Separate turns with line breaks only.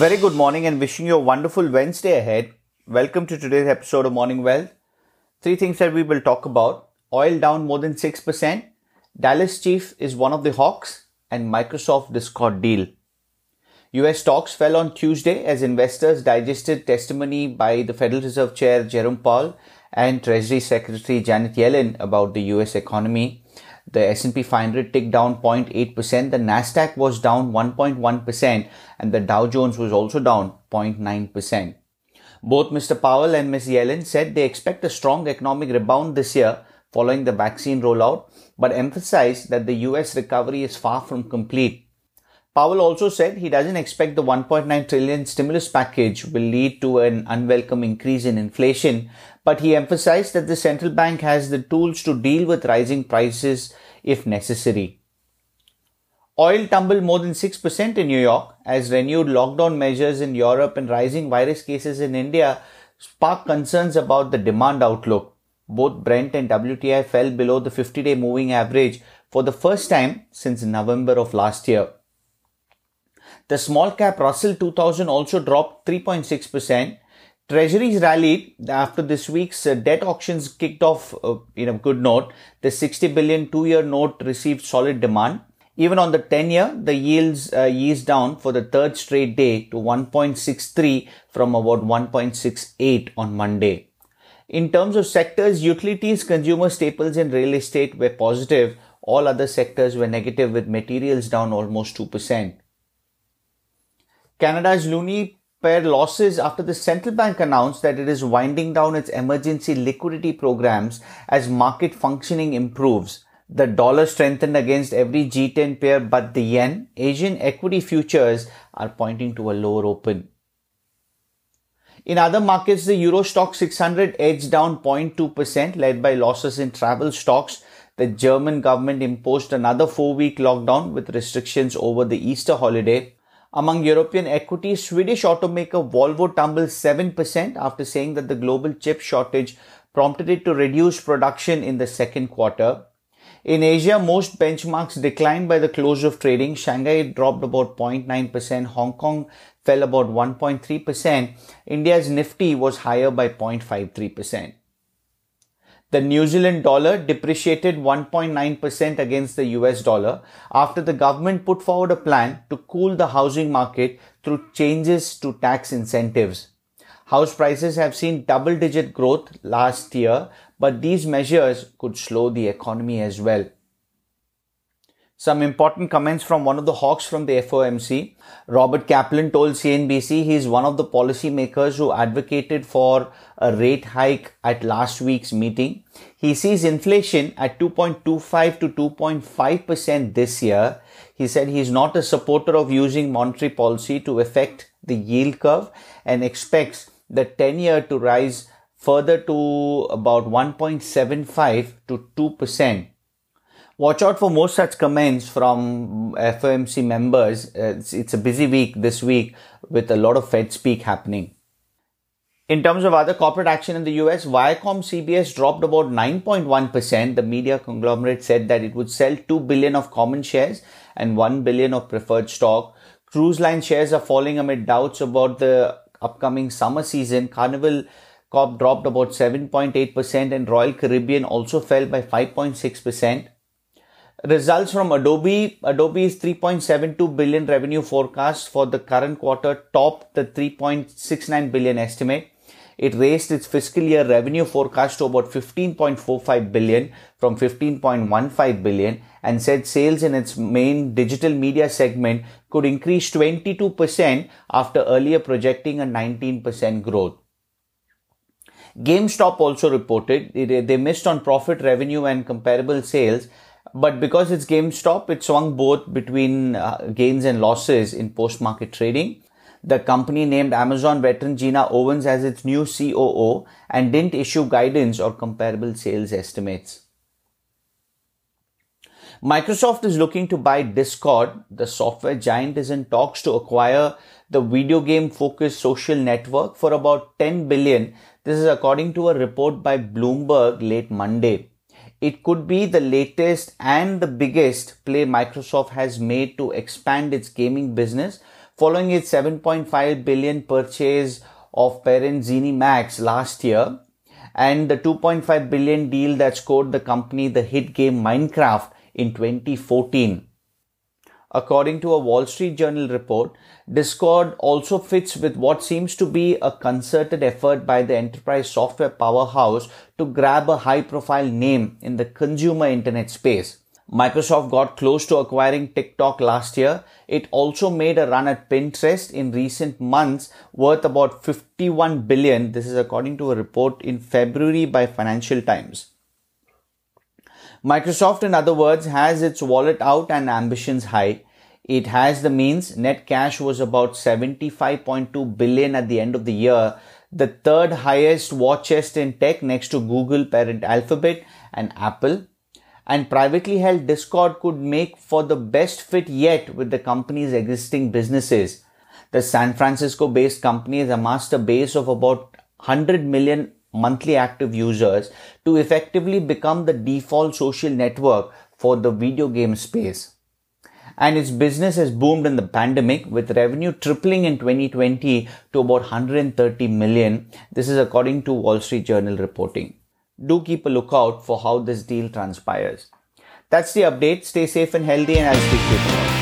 Very good morning and wishing you a wonderful Wednesday ahead. Welcome to today's episode of Morning Wealth. Three things that we will talk about. Oil down more than 6%. Dallas Chief is one of the hawks and Microsoft Discord deal. US stocks fell on Tuesday as investors digested testimony by the Federal Reserve Chair Jerome Powell and Treasury Secretary Janet Yellen about the US economy. The S&P 500 ticked down 0.8%, the Nasdaq was down 1.1% and the Dow Jones was also down 0.9%. Both Mr. Powell and Ms. Yellen said they expect a strong economic rebound this year following the vaccine rollout, but emphasized that the US recovery is far from complete Powell also said he doesn't expect the 1.9 trillion stimulus package will lead to an unwelcome increase in inflation, but he emphasized that the central bank has the tools to deal with rising prices if necessary. Oil tumbled more than 6% in New York as renewed lockdown measures in Europe and rising virus cases in India sparked concerns about the demand outlook. Both Brent and WTI fell below the 50 day moving average for the first time since November of last year. The small cap Russell 2000 also dropped 3.6%. Treasuries rallied after this week's uh, debt auctions kicked off uh, in a good note. The 60 billion two-year note received solid demand. Even on the 10 year, the yields uh, eased down for the third straight day to 1.63 from about 1.68 on Monday. In terms of sectors, utilities, consumer staples and real estate were positive. All other sectors were negative with materials down almost 2%. Canada's loonie pair losses after the central bank announced that it is winding down its emergency liquidity programs as market functioning improves. The dollar strengthened against every G10 pair but the yen. Asian equity futures are pointing to a lower open. In other markets, the Euro Stoxx 600 edged down 0.2% led by losses in travel stocks. The German government imposed another four week lockdown with restrictions over the Easter holiday. Among European equities, Swedish automaker Volvo tumbled 7% after saying that the global chip shortage prompted it to reduce production in the second quarter. In Asia, most benchmarks declined by the close of trading. Shanghai dropped about 0.9%. Hong Kong fell about 1.3%. India's Nifty was higher by 0.53%. The New Zealand dollar depreciated 1.9% against the US dollar after the government put forward a plan to cool the housing market through changes to tax incentives. House prices have seen double digit growth last year, but these measures could slow the economy as well. Some important comments from one of the hawks from the FOMC. Robert Kaplan told CNBC he is one of the policymakers who advocated for a rate hike at last week's meeting. He sees inflation at 2.25 to 2.5% this year. He said he is not a supporter of using monetary policy to affect the yield curve and expects the 10 year to rise further to about 1.75 to 2% watch out for more such comments from FOMC members. It's, it's, a busy week this week with a lot of Fed speak happening. In terms of other corporate action in the US, Viacom CBS dropped about 9.1%. The media conglomerate said that it would sell 2 billion of common shares and 1 billion of preferred stock. Cruise line shares are falling amid doubts about the upcoming summer season. Carnival Corp dropped about 7.8% and Royal Caribbean also fell by 5.6%. Results from Adobe. Adobe's 3.72 billion revenue forecast for the current quarter topped the 3.69 billion estimate. It raised its fiscal year revenue forecast to about 15.45 billion from 15.15 billion and said sales in its main digital media segment could increase 22% after earlier projecting a 19% growth. GameStop also reported they missed on profit revenue and comparable sales but because it's GameStop, it swung both between uh, gains and losses in post-market trading. The company named Amazon veteran Gina Owens as its new COO and didn't issue guidance or comparable sales estimates. Microsoft is looking to buy Discord. The software giant is in talks to acquire the video game focused social network for about 10 billion. This is according to a report by Bloomberg late Monday. It could be the latest and the biggest play Microsoft has made to expand its gaming business following its 7.5 billion purchase of parent ZeniMax last year and the 2.5 billion deal that scored the company the hit game Minecraft in 2014. According to a Wall Street Journal report, Discord also fits with what seems to be a concerted effort by the enterprise software powerhouse to grab a high profile name in the consumer internet space. Microsoft got close to acquiring TikTok last year. It also made a run at Pinterest in recent months worth about 51 billion. This is according to a report in February by Financial Times. Microsoft, in other words, has its wallet out and ambitions high. It has the means. Net cash was about 75.2 billion at the end of the year, the third highest war chest in tech next to Google parent Alphabet and Apple. And privately held Discord could make for the best fit yet with the company's existing businesses. The San Francisco based company has amassed a base of about 100 million monthly active users to effectively become the default social network for the video game space. And its business has boomed in the pandemic with revenue tripling in 2020 to about 130 million. This is according to Wall Street Journal reporting. Do keep a lookout for how this deal transpires. That's the update. Stay safe and healthy and I'll speak to you tomorrow.